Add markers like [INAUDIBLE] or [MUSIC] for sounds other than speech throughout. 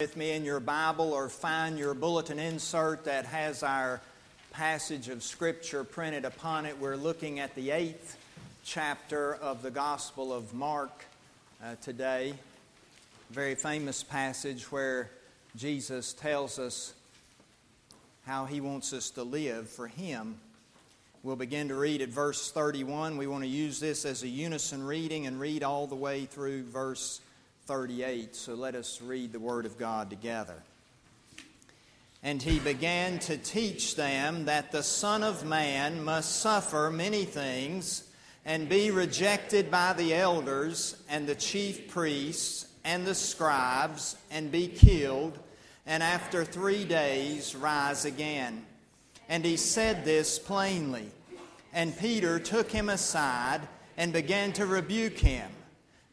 with me in your Bible or find your bulletin insert that has our passage of Scripture printed upon it. We're looking at the eighth chapter of the Gospel of Mark uh, today. Very famous passage where Jesus tells us how he wants us to live for him. We'll begin to read at verse 31. We want to use this as a unison reading and read all the way through verse 38. So let us read the Word of God together. And he began to teach them that the Son of Man must suffer many things and be rejected by the elders and the chief priests and the scribes and be killed, and after three days rise again. And he said this plainly. And Peter took him aside and began to rebuke him.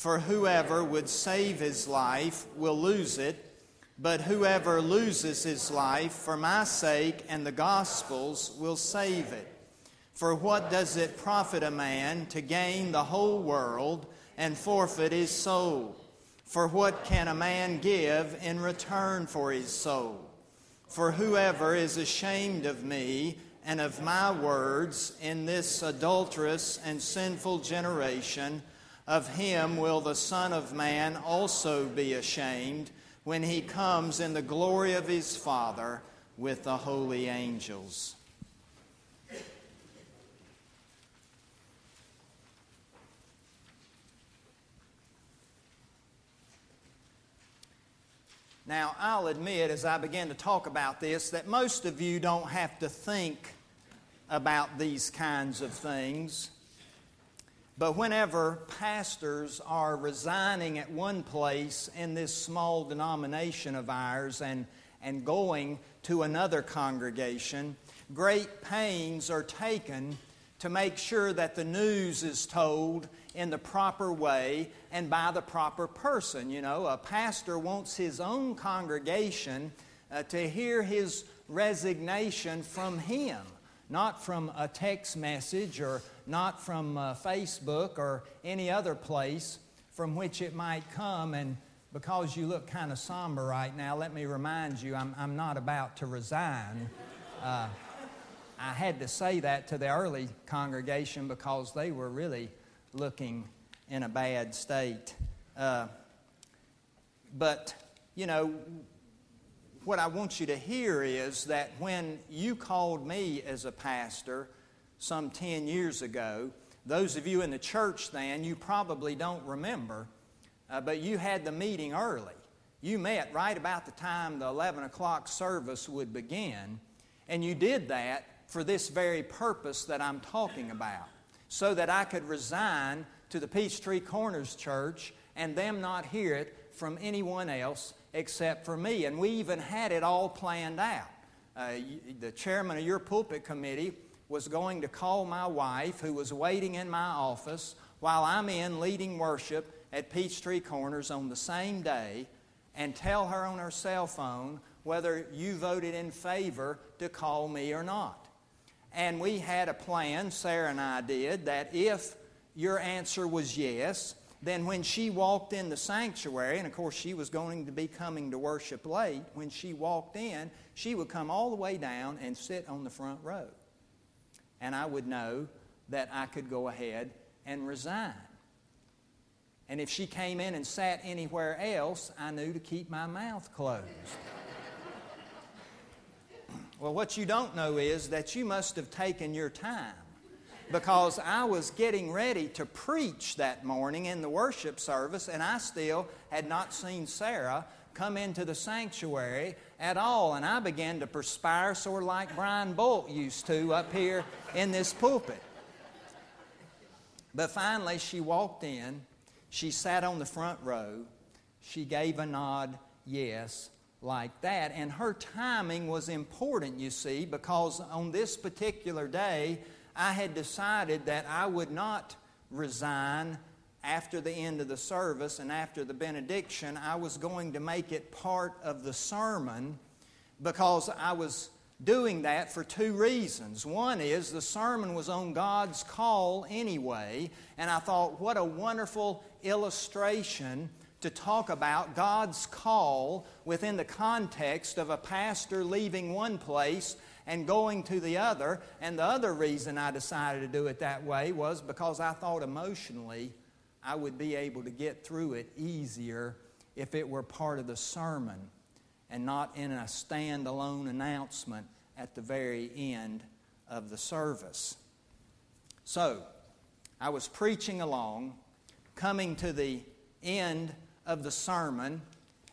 For whoever would save his life will lose it, but whoever loses his life for my sake and the gospel's will save it. For what does it profit a man to gain the whole world and forfeit his soul? For what can a man give in return for his soul? For whoever is ashamed of me and of my words in this adulterous and sinful generation, of him will the Son of Man also be ashamed when he comes in the glory of his Father with the holy angels. Now, I'll admit as I begin to talk about this that most of you don't have to think about these kinds of things. But whenever pastors are resigning at one place in this small denomination of ours and, and going to another congregation, great pains are taken to make sure that the news is told in the proper way and by the proper person. You know, a pastor wants his own congregation uh, to hear his resignation from him, not from a text message or not from uh, Facebook or any other place from which it might come. And because you look kind of somber right now, let me remind you I'm, I'm not about to resign. Uh, I had to say that to the early congregation because they were really looking in a bad state. Uh, but, you know, what I want you to hear is that when you called me as a pastor, some 10 years ago. Those of you in the church then, you probably don't remember, uh, but you had the meeting early. You met right about the time the 11 o'clock service would begin, and you did that for this very purpose that I'm talking about, so that I could resign to the Peachtree Corners Church and them not hear it from anyone else except for me. And we even had it all planned out. Uh, the chairman of your pulpit committee was going to call my wife, who was waiting in my office while I'm in leading worship at Peachtree Corners on the same day, and tell her on her cell phone whether you voted in favor to call me or not. And we had a plan, Sarah and I did, that if your answer was yes, then when she walked in the sanctuary, and of course she was going to be coming to worship late, when she walked in, she would come all the way down and sit on the front row and I would know that I could go ahead and resign. And if she came in and sat anywhere else, I knew to keep my mouth closed. [LAUGHS] well, what you don't know is that you must have taken your time because I was getting ready to preach that morning in the worship service, and I still had not seen Sarah come into the sanctuary at all. And I began to perspire sort of like Brian Bolt used to up here in this pulpit. But finally, she walked in. She sat on the front row. She gave a nod, yes, like that. And her timing was important, you see, because on this particular day, I had decided that I would not resign after the end of the service and after the benediction. I was going to make it part of the sermon because I was doing that for two reasons. One is the sermon was on God's call anyway, and I thought, what a wonderful illustration to talk about God's call within the context of a pastor leaving one place and going to the other. And the other reason I decided to do it that way was because I thought emotionally I would be able to get through it easier if it were part of the sermon and not in a standalone announcement at the very end of the service. So, I was preaching along, coming to the end of the sermon,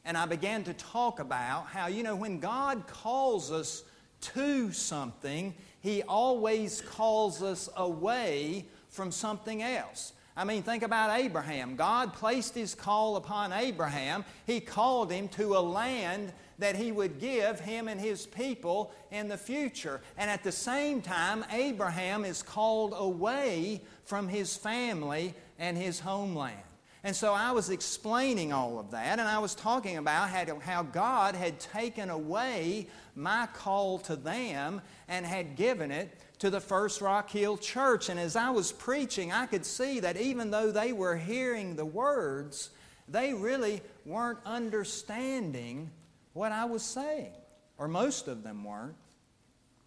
and I began to talk about how, you know, when God calls us to something, He always calls us away from something else. I mean, think about Abraham. God placed His call upon Abraham. He called him to a land that He would give him and his people in the future. And at the same time, Abraham is called away from his family and his homeland. And so I was explaining all of that, and I was talking about how, God had taken away my call to them and had given it to the First Rock Hill Church. And as I was preaching, I could see that even though they were hearing the words, they really weren't understanding what I was saying, or most of them weren't.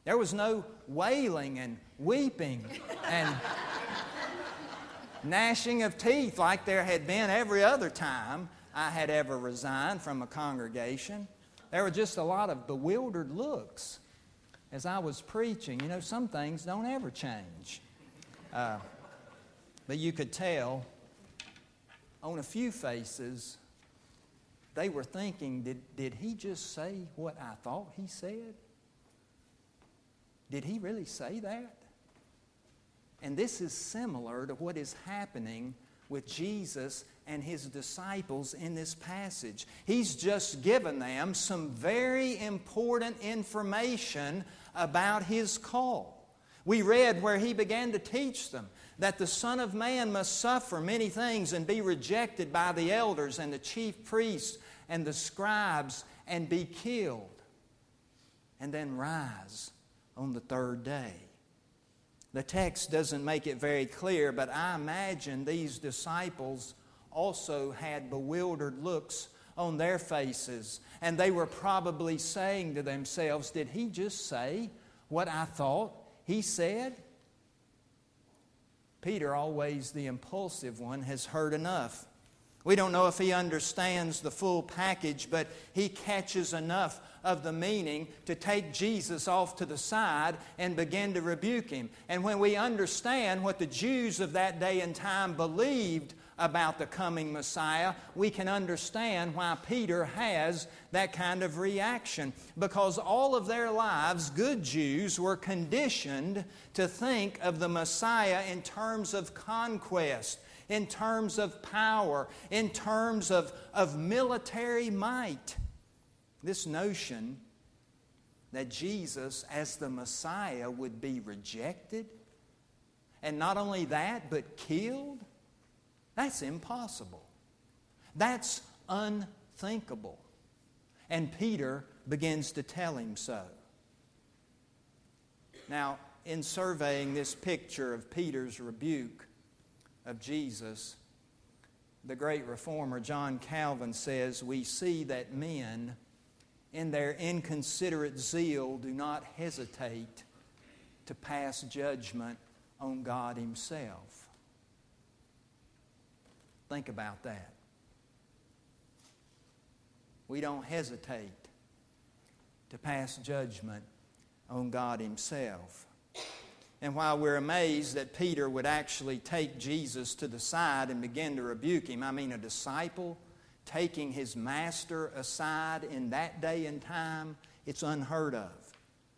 There was no wailing and weeping and gnashing of teeth like there had been every other time I had ever resigned from a congregation. There were just a lot of bewildered looks as I was preaching. You know, some things don't ever change. Uh, but you could tell on a few faces, they were thinking, did, did he just say what I thought he said? Did he really say that? And this is similar to what is happening with Jesus and his disciples in this passage. He's just given them some very important information about his call. We read where he began to teach them that the Son of Man must suffer many things and be rejected by the elders and the chief priests and the scribes and be killed and then rise on the third day. The text doesn't make it very clear, but I imagine these disciples also had bewildered looks on their faces. And they were probably saying to themselves, Did he just say what I thought he said? Peter, always the impulsive one, has heard enough. We don't know if he understands the full package, but he catches enough of the meaning to take Jesus off to the side and begin to rebuke him. And when we understand what the Jews of that day and time believed about the coming Messiah, we can understand why Peter has that kind of reaction. Because all of their lives, good Jews were conditioned to think of the Messiah in terms of conquest, in terms of power, in terms of, of military might. This notion that Jesus, as the Messiah, would be rejected, and not only that, but killed, that's impossible. That's unthinkable. And Peter begins to tell him so. Now, in surveying this picture of Peter's rebuke of Jesus, the great reformer John Calvin says, We see that men, in their inconsiderate zeal, do not hesitate to pass judgment on God Himself. Think about that. We don't hesitate to pass judgment on God Himself. And while we're amazed that Peter would actually take Jesus to the side and begin to rebuke him, I mean, a disciple taking his master aside in that day and time, it's unheard of.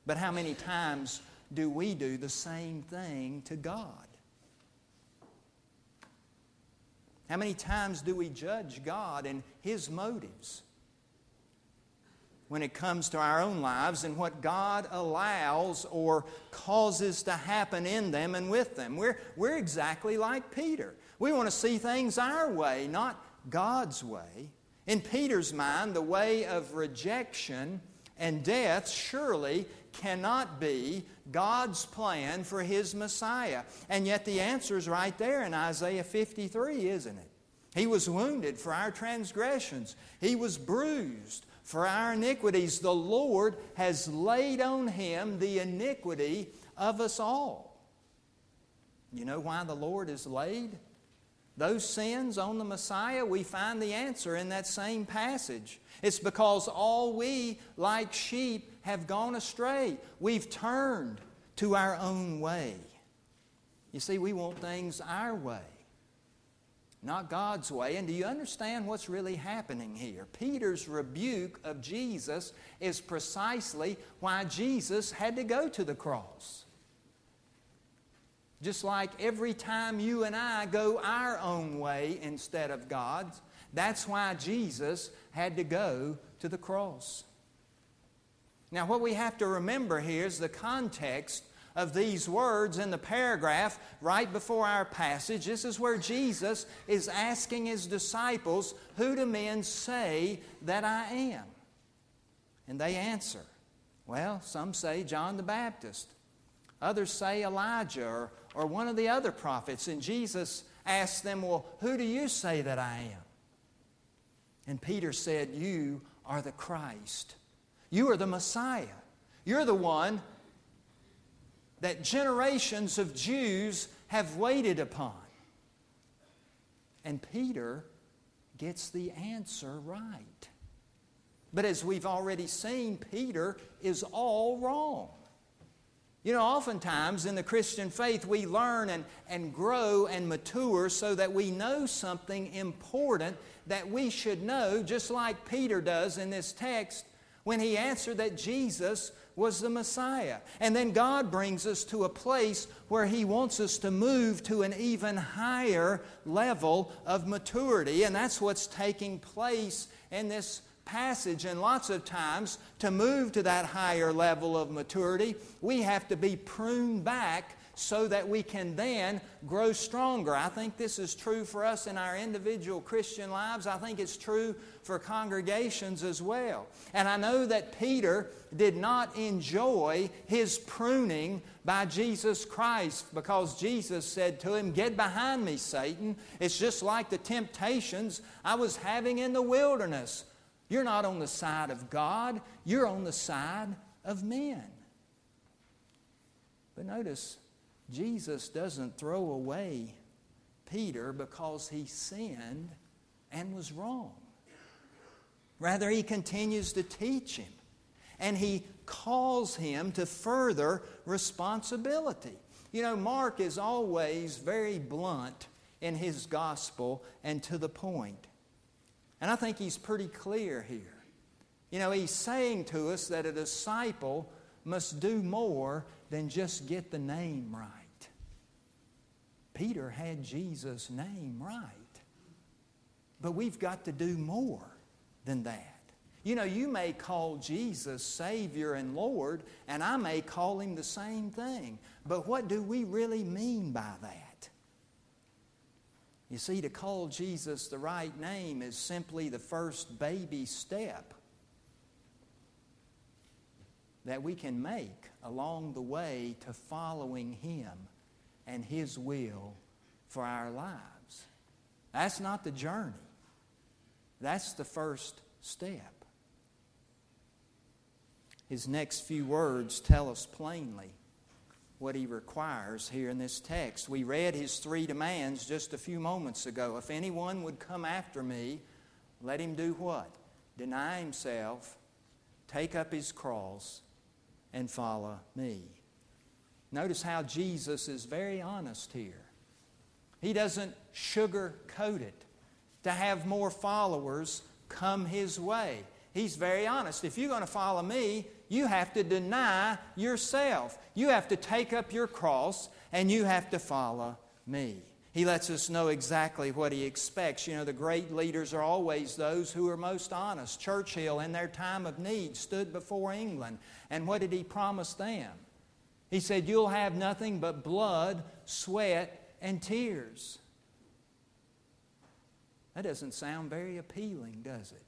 But how many times do we do the same thing to God? How many times do we judge God and His motives? When it comes to our own lives and what God allows or causes to happen in them and with them. We're, we're exactly like Peter. We want to see things our way, not God's way. In Peter's mind, the way of rejection and death surely cannot be God's plan for his Messiah. And yet the answer is right there in Isaiah 53, isn't it? He was wounded for our transgressions, he was bruised for our iniquities. The Lord has laid on him the iniquity of us all. You know why the Lord is laid? Those sins on the Messiah, we find the answer in that same passage. It's because all we, like sheep, have gone astray. We've turned to our own way. You see, we want things our way, not God's way. And do you understand what's really happening here? Peter's rebuke of Jesus is precisely why Jesus had to go to the cross. Just like every time you and I go our own way instead of God's, that's why Jesus had to go to the cross. Now, what we have to remember here is the context of these words in the paragraph right before our passage. This is where Jesus is asking his disciples, Who do men say that I am? And they answer, Well, some say John the Baptist, others say Elijah or, or one of the other prophets. And Jesus asks them, Well, who do you say that I am? And Peter said, You are the Christ. You are the Messiah. You're the one that generations of Jews have waited upon. And Peter gets the answer right. But as we've already seen, Peter is all wrong. You know, oftentimes in the Christian faith, we learn and, and grow and mature so that we know something important that we should know, just like Peter does in this text when he answered that Jesus was the Messiah. And then God brings us to a place where He wants us to move to an even higher level of maturity. And that's what's taking place in this passage. And lots of times, to move to that higher level of maturity, we have to be pruned back so that we can then grow stronger. I think this is true for us in our individual Christian lives. I think it's true for congregations as well. And I know that Peter did not enjoy his pruning by Jesus Christ because Jesus said to him, Get behind me, Satan. It's just like the temptations I was having in the wilderness. You're not on the side of God, you're on the side of men. But notice, Jesus doesn't throw away Peter because he sinned and was wrong. Rather, he continues to teach him and he calls him to further responsibility. You know, Mark is always very blunt in his gospel and to the point. And I think he's pretty clear here. You know, he's saying to us that a disciple must do more than just get the name right. Peter had Jesus' name right. But we've got to do more than that. You know, you may call Jesus Savior and Lord, and I may call Him the same thing. But what do we really mean by that? You see, to call Jesus the right name is simply the first baby step that we can make along the way to following Him and His will for our lives. That's not the journey, that's the first step. His next few words tell us plainly what he requires here in this text. We read his three demands just a few moments ago. If anyone would come after me, let him do what? Deny himself, take up his cross, and follow me. Notice how Jesus is very honest here. He doesn't sugarcoat it to have more followers come his way. He's very honest. If you're going to follow me, you have to deny yourself. You have to take up your cross and you have to follow me. He lets us know exactly what he expects. You know, the great leaders are always those who are most honest. Churchill, in their time of need, stood before England. And what did he promise them? He said, You'll have nothing but blood, sweat, and tears. That doesn't sound very appealing, does it?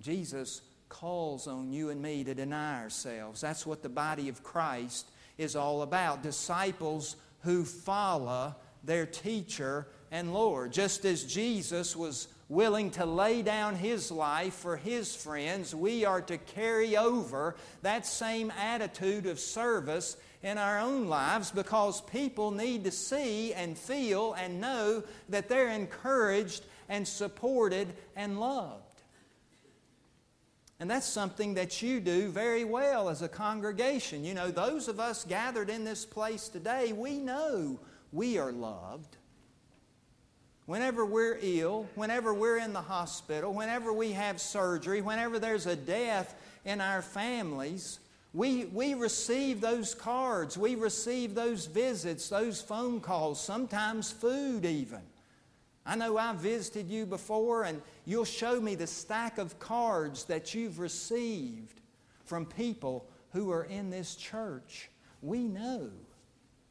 Jesus calls on you and me to deny ourselves. That's what the body of Christ is all about. Disciples who follow their teacher and Lord. Just as Jesus was willing to lay down his life for his friends, we are to carry over that same attitude of service in our own lives because people need to see and feel and know that they're encouraged and supported and loved. And that's something that you do very well as a congregation. You know, those of us gathered in this place today, we know we are loved. Whenever we're ill, whenever we're in the hospital, whenever we have surgery, whenever there's a death in our families, we, we receive those cards, we receive those visits, those phone calls, sometimes food even. I know I've visited you before, and you'll show me the stack of cards that you've received from people who are in this church. We know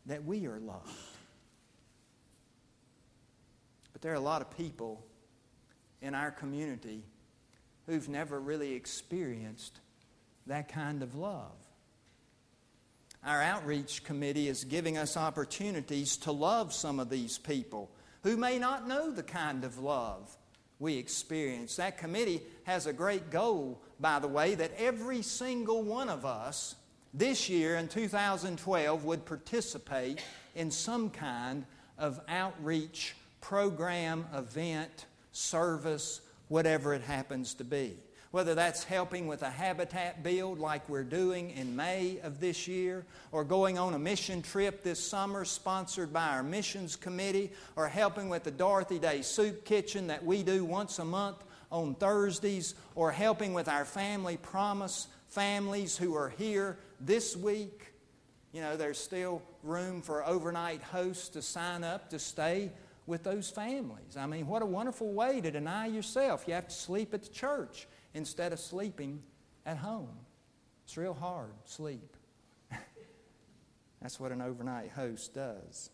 that we are loved. But there are a lot of people in our community who've never really experienced that kind of love. Our outreach committee is giving us opportunities to love some of these people who may not know the kind of love we experience. That committee has a great goal, by the way, that every single one of us this year in 2012 would participate in some kind of outreach program, event, service, whatever it happens to be whether that's helping with a habitat build like we're doing in May of this year, or going on a mission trip this summer sponsored by our missions committee, or helping with the Dorothy Day Soup Kitchen that we do once a month on Thursdays, or helping with our Family Promise families who are here this week. You know, there's still room for overnight hosts to sign up to stay with those families. I mean, what a wonderful way to deny yourself. You have to sleep at the church instead of sleeping at home. It's real hard, sleep. [LAUGHS] That's what an overnight host does.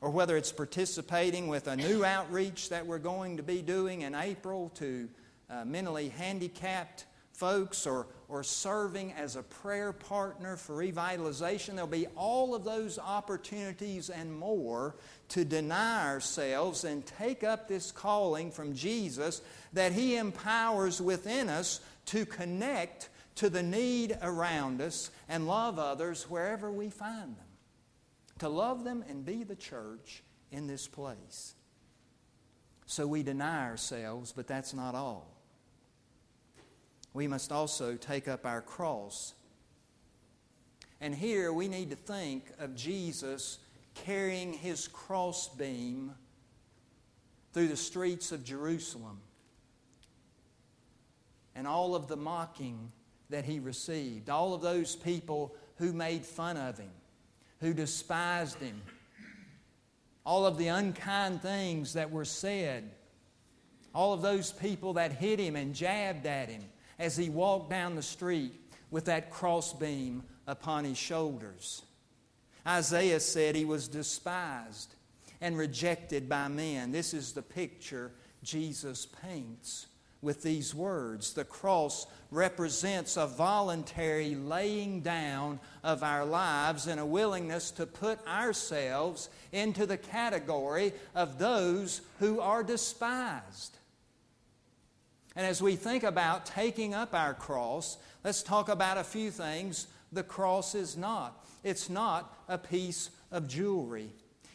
Or whether it's participating with a new outreach that we're going to be doing in April to uh, mentally handicapped folks or, or serving as a prayer partner for revitalization. There'll be all of those opportunities and more to deny ourselves and take up this calling from Jesus that He empowers within us to connect to the need around us and love others wherever we find them. To love them and be the church in this place. So we deny ourselves, but that's not all we must also take up our cross. And here we need to think of Jesus carrying his crossbeam through the streets of Jerusalem and all of the mocking that he received, all of those people who made fun of him, who despised him, all of the unkind things that were said, all of those people that hit him and jabbed at him as he walked down the street with that crossbeam upon his shoulders. Isaiah said he was despised and rejected by men. This is the picture Jesus paints with these words. The cross represents a voluntary laying down of our lives and a willingness to put ourselves into the category of those who are despised. And as we think about taking up our cross, let's talk about a few things the cross is not. It's not a piece of jewelry.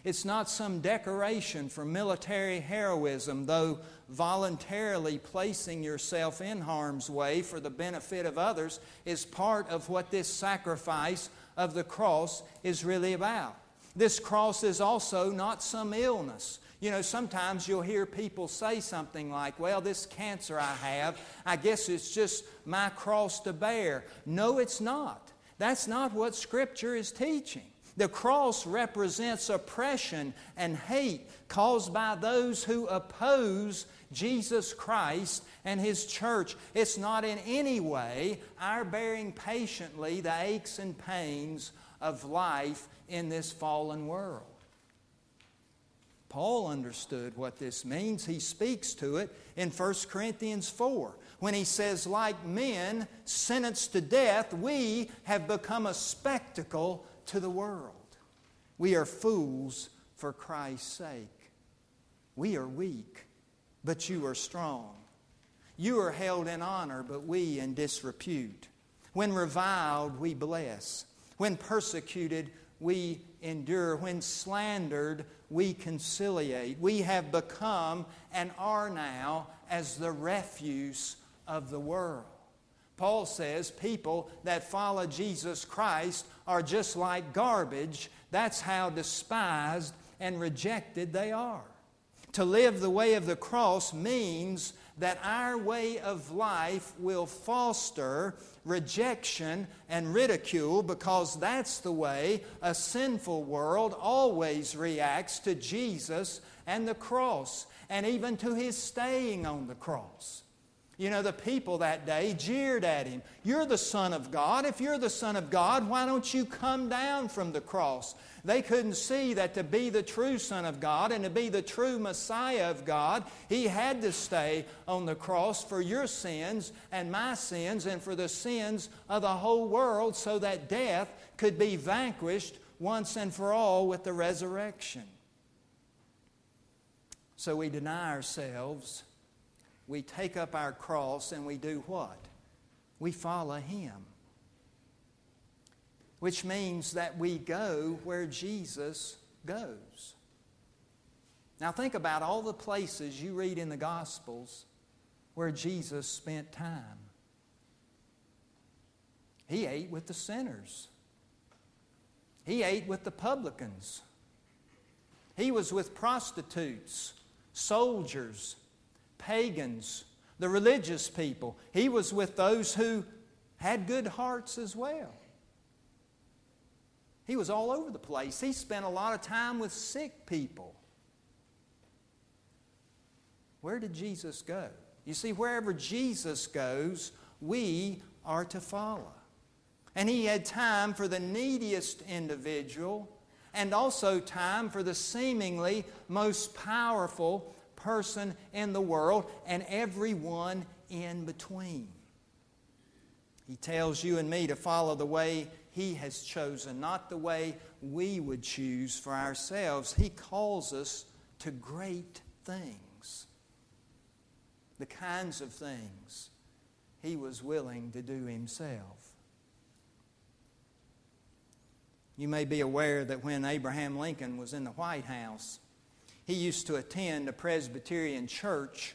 It's not some decoration for military heroism, though voluntarily placing yourself in harm's way for the benefit of others is part of what this sacrifice of the cross is really about. This cross is also not some illness. You know, sometimes you'll hear people say something like, Well, this cancer I have, I guess it's just my cross to bear. No, it's not. That's not what Scripture is teaching. The cross represents oppression and hate caused by those who oppose Jesus Christ and His church. It's not in any way our bearing patiently the aches and pains of life in this fallen world. Paul understood what this means. He speaks to it in 1 Corinthians 4 when he says, Like men sentenced to death, we have become a spectacle to the world. We are fools for Christ's sake. We are weak, but you are strong. You are held in honor, but we in disrepute. When reviled, we bless. When persecuted, we endure. When slandered, we conciliate. We have become and are now as the refuse of the world. Paul says people that follow Jesus Christ are just like garbage. That's how despised and rejected they are. To live the way of the cross means that our way of life will foster rejection and ridicule because that's the way a sinful world always reacts to Jesus and the cross and even to his staying on the cross. You know, the people that day jeered at him. You're the Son of God. If you're the Son of God, why don't you come down from the cross? They couldn't see that to be the true Son of God and to be the true Messiah of God, He had to stay on the cross for your sins and my sins and for the sins of the whole world so that death could be vanquished once and for all with the resurrection. So we deny ourselves we take up our cross and we do what? We follow Him. Which means that we go where Jesus goes. Now, think about all the places you read in the Gospels where Jesus spent time. He ate with the sinners, He ate with the publicans, He was with prostitutes, soldiers, pagans, the religious people. He was with those who had good hearts as well. He was all over the place. He spent a lot of time with sick people. Where did Jesus go? You see, wherever Jesus goes, we are to follow. And he had time for the neediest individual and also time for the seemingly most powerful person in the world and everyone in between. He tells you and me to follow the way He has chosen, not the way we would choose for ourselves. He calls us to great things, the kinds of things He was willing to do Himself. You may be aware that when Abraham Lincoln was in the White House, he used to attend a Presbyterian church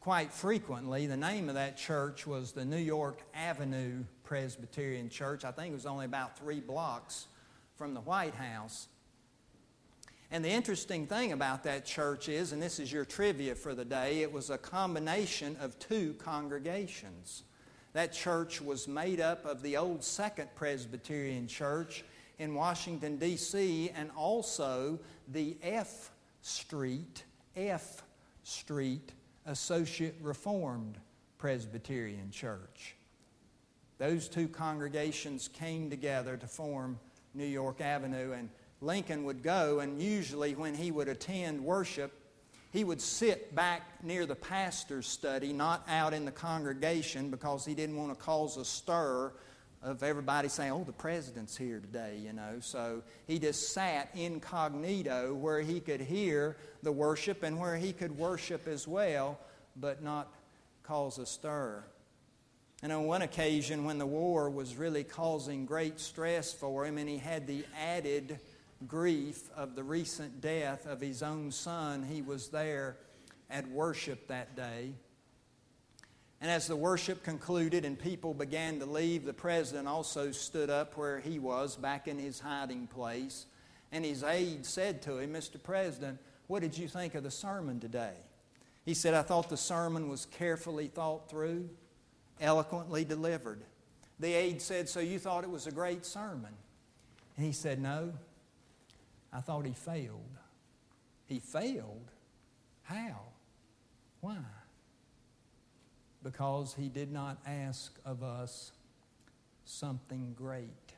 quite frequently. The name of that church was the New York Avenue Presbyterian Church. I think it was only about three blocks from the White House. And the interesting thing about that church is, and this is your trivia for the day, it was a combination of two congregations. That church was made up of the old Second Presbyterian Church in Washington, D.C., and also the F Street, F Street Associate Reformed Presbyterian Church. Those two congregations came together to form New York Avenue, and Lincoln would go, and usually when he would attend worship, he would sit back near the pastor's study, not out in the congregation, because he didn't want to cause a stir of everybody saying, oh, the president's here today, you know. So he just sat incognito where he could hear the worship and where he could worship as well, but not cause a stir. And on one occasion, when the war was really causing great stress for him, and he had the added grief of the recent death of his own son, he was there at worship that day. And as the worship concluded and people began to leave, the president also stood up where he was, back in his hiding place. And his aide said to him, Mr. President, what did you think of the sermon today? He said, I thought the sermon was carefully thought through, eloquently delivered. The aide said, So you thought it was a great sermon? And he said, No, I thought he failed. He failed? How? Why? Because he did not ask of us something great.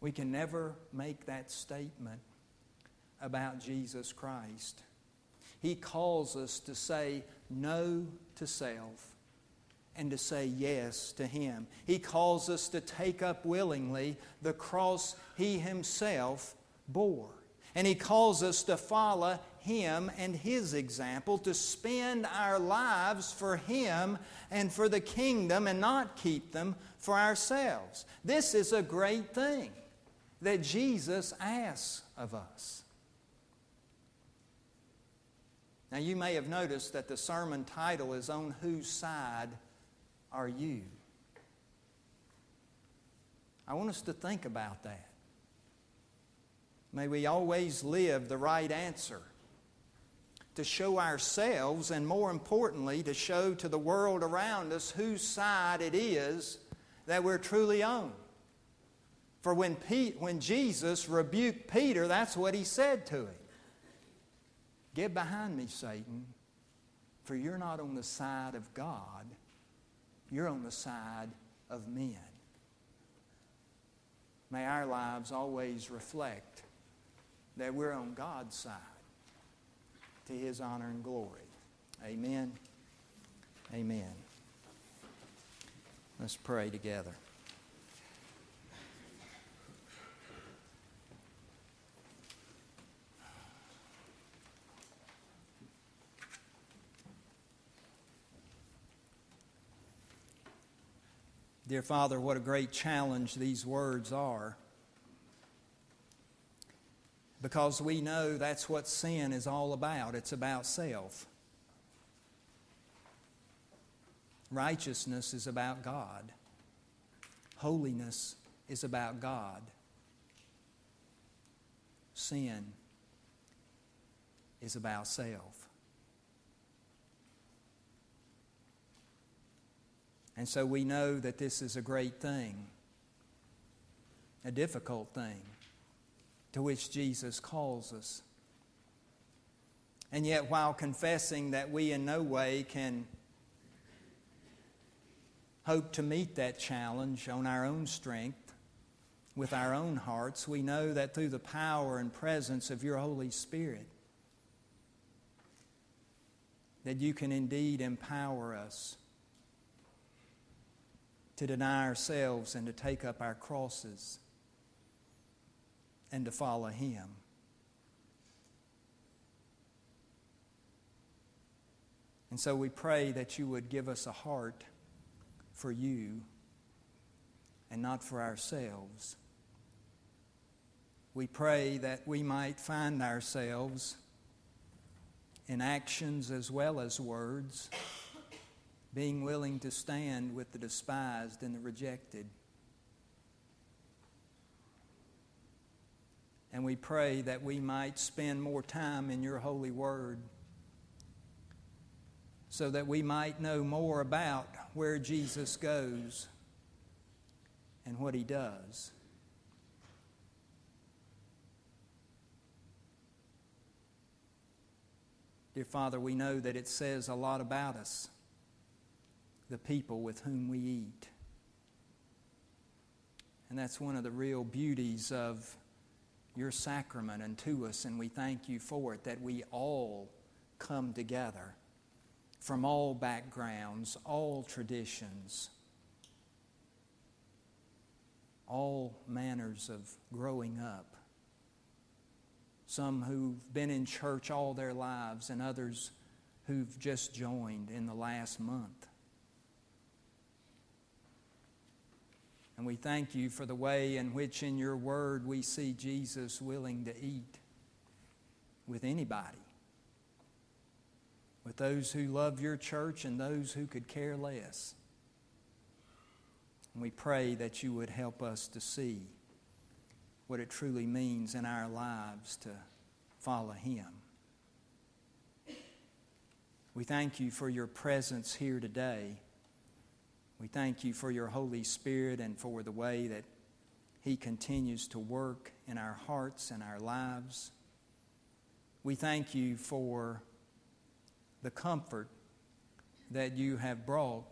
We can never make that statement about Jesus Christ. He calls us to say no to self and to say yes to Him. He calls us to take up willingly the cross He Himself bore. And He calls us to follow Him and His example, to spend our lives for Him and for the kingdom and not keep them for ourselves. This is a great thing that Jesus asks of us. Now, you may have noticed that the sermon title is On Whose Side Are You? I want us to think about that. May we always live the right answer to show ourselves, and more importantly, to show to the world around us whose side it is that we're truly on. For when, Pete, when Jesus rebuked Peter, that's what he said to him Get behind me, Satan, for you're not on the side of God, you're on the side of men. May our lives always reflect that we're on God's side to his honor and glory. Amen. Amen. Let's pray together. Dear Father, what a great challenge these words are. Because we know that's what sin is all about it's about self. Righteousness is about God, holiness is about God. Sin is about self. And so we know that this is a great thing, a difficult thing to which Jesus calls us. And yet, while confessing that we in no way can hope to meet that challenge on our own strength, with our own hearts, we know that through the power and presence of your Holy Spirit, that you can indeed empower us to deny ourselves and to take up our crosses and to follow Him. And so we pray that you would give us a heart for you and not for ourselves. We pray that we might find ourselves in actions as well as words being willing to stand with the despised and the rejected. And we pray that we might spend more time in your holy word so that we might know more about where Jesus goes and what he does. Dear Father, we know that it says a lot about us the people with whom we eat. And that's one of the real beauties of your sacrament unto us, and we thank you for it, that we all come together from all backgrounds, all traditions, all manners of growing up. Some who've been in church all their lives, and others who've just joined in the last month. And we thank you for the way in which, in your word, we see Jesus willing to eat with anybody, with those who love your church and those who could care less. And we pray that you would help us to see what it truly means in our lives to follow Him. We thank you for your presence here today. We thank you for your Holy Spirit and for the way that He continues to work in our hearts and our lives. We thank you for the comfort that you have brought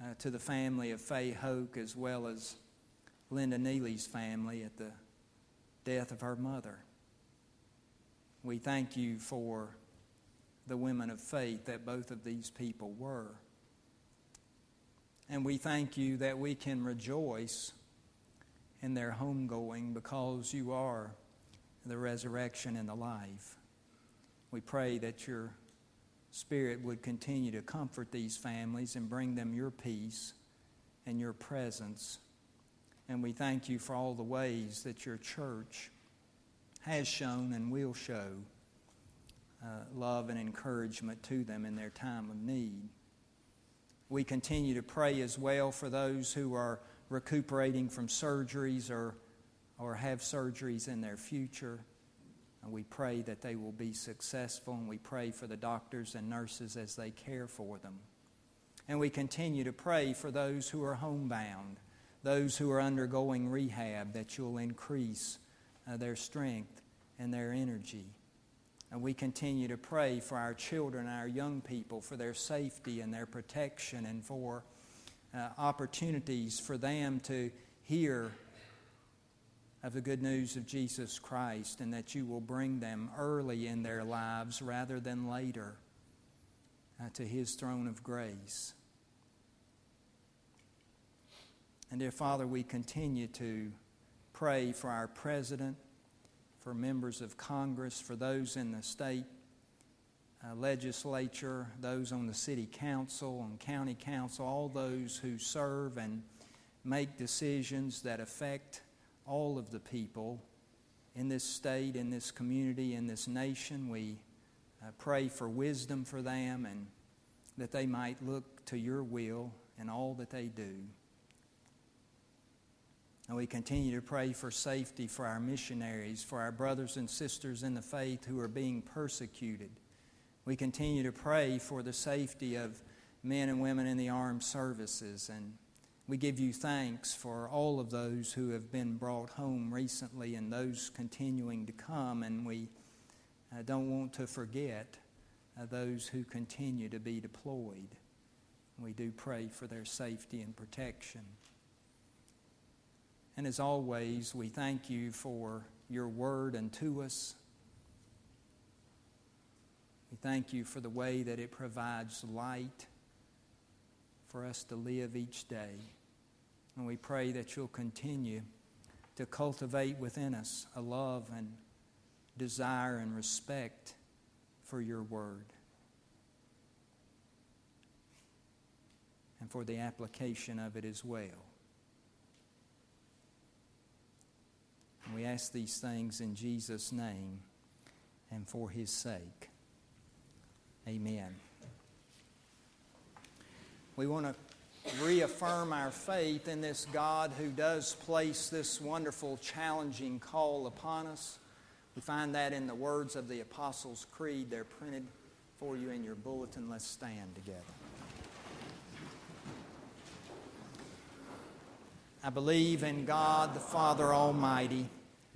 uh, to the family of Faye Hoke as well as Linda Neely's family at the death of her mother. We thank you for the women of faith that both of these people were. And we thank you that we can rejoice in their homegoing because you are the resurrection and the life. We pray that your Spirit would continue to comfort these families and bring them your peace and your presence. And we thank you for all the ways that your church has shown and will show uh, love and encouragement to them in their time of need. We continue to pray as well for those who are recuperating from surgeries or, or have surgeries in their future. And we pray that they will be successful, and we pray for the doctors and nurses as they care for them. And we continue to pray for those who are homebound, those who are undergoing rehab, that you'll increase uh, their strength and their energy. And we continue to pray for our children, our young people, for their safety and their protection, and for uh, opportunities for them to hear of the good news of Jesus Christ and that you will bring them early in their lives rather than later uh, to His throne of grace. And dear Father, we continue to pray for our president, for members of Congress, for those in the state uh, legislature, those on the city council and county council, all those who serve and make decisions that affect all of the people in this state, in this community, in this nation. We uh, pray for wisdom for them and that they might look to your will in all that they do. And we continue to pray for safety for our missionaries, for our brothers and sisters in the faith who are being persecuted. We continue to pray for the safety of men and women in the armed services and we give you thanks for all of those who have been brought home recently and those continuing to come, and we uh, don't want to forget uh, those who continue to be deployed. We do pray for their safety and protection. And as always, we thank you for your word unto us. We thank you for the way that it provides light for us to live each day. And we pray that you'll continue to cultivate within us a love and desire and respect for your word and for the application of it as well. We ask these things in Jesus' name and for his sake. Amen. We want to reaffirm our faith in this God who does place this wonderful, challenging call upon us. We find that in the words of the Apostles' Creed. They're printed for you in your bulletin. Let's stand together. I believe in God the Father Almighty,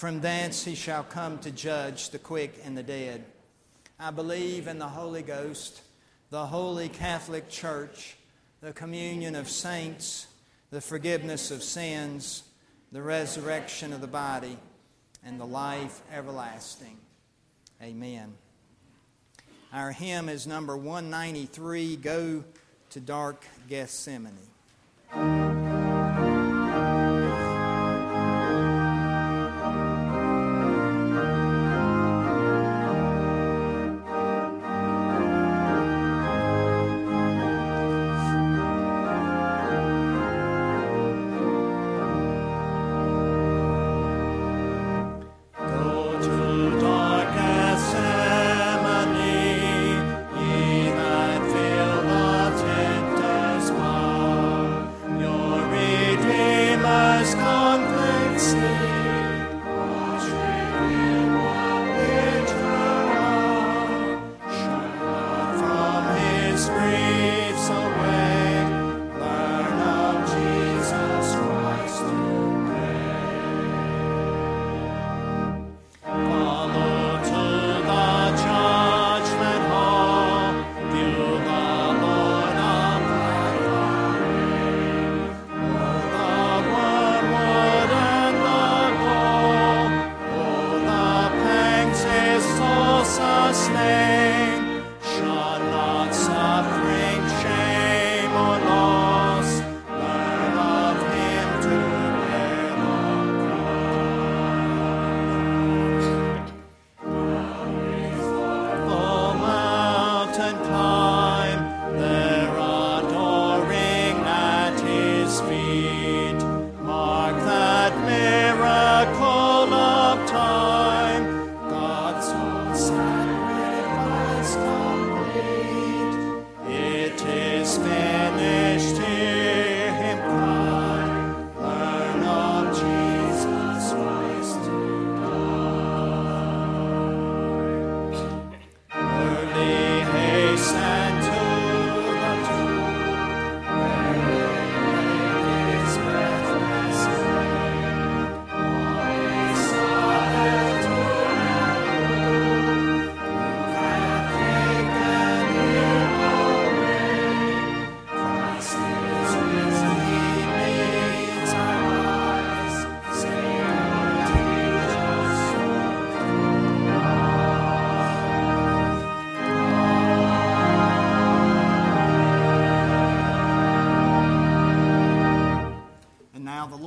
From thence he shall come to judge the quick and the dead. I believe in the Holy Ghost, the holy Catholic Church, the communion of saints the forgiveness of sins, the resurrection of the body, and the life everlasting. Amen. Our hymn is number 193 Go to Dark Gethsemane.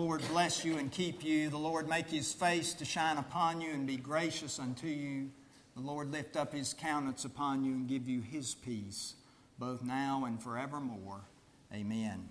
Lord bless you and keep you. The Lord make his face to shine upon you and be gracious unto you. The Lord lift up his countenance upon you and give you his peace, both now and forevermore. Amen.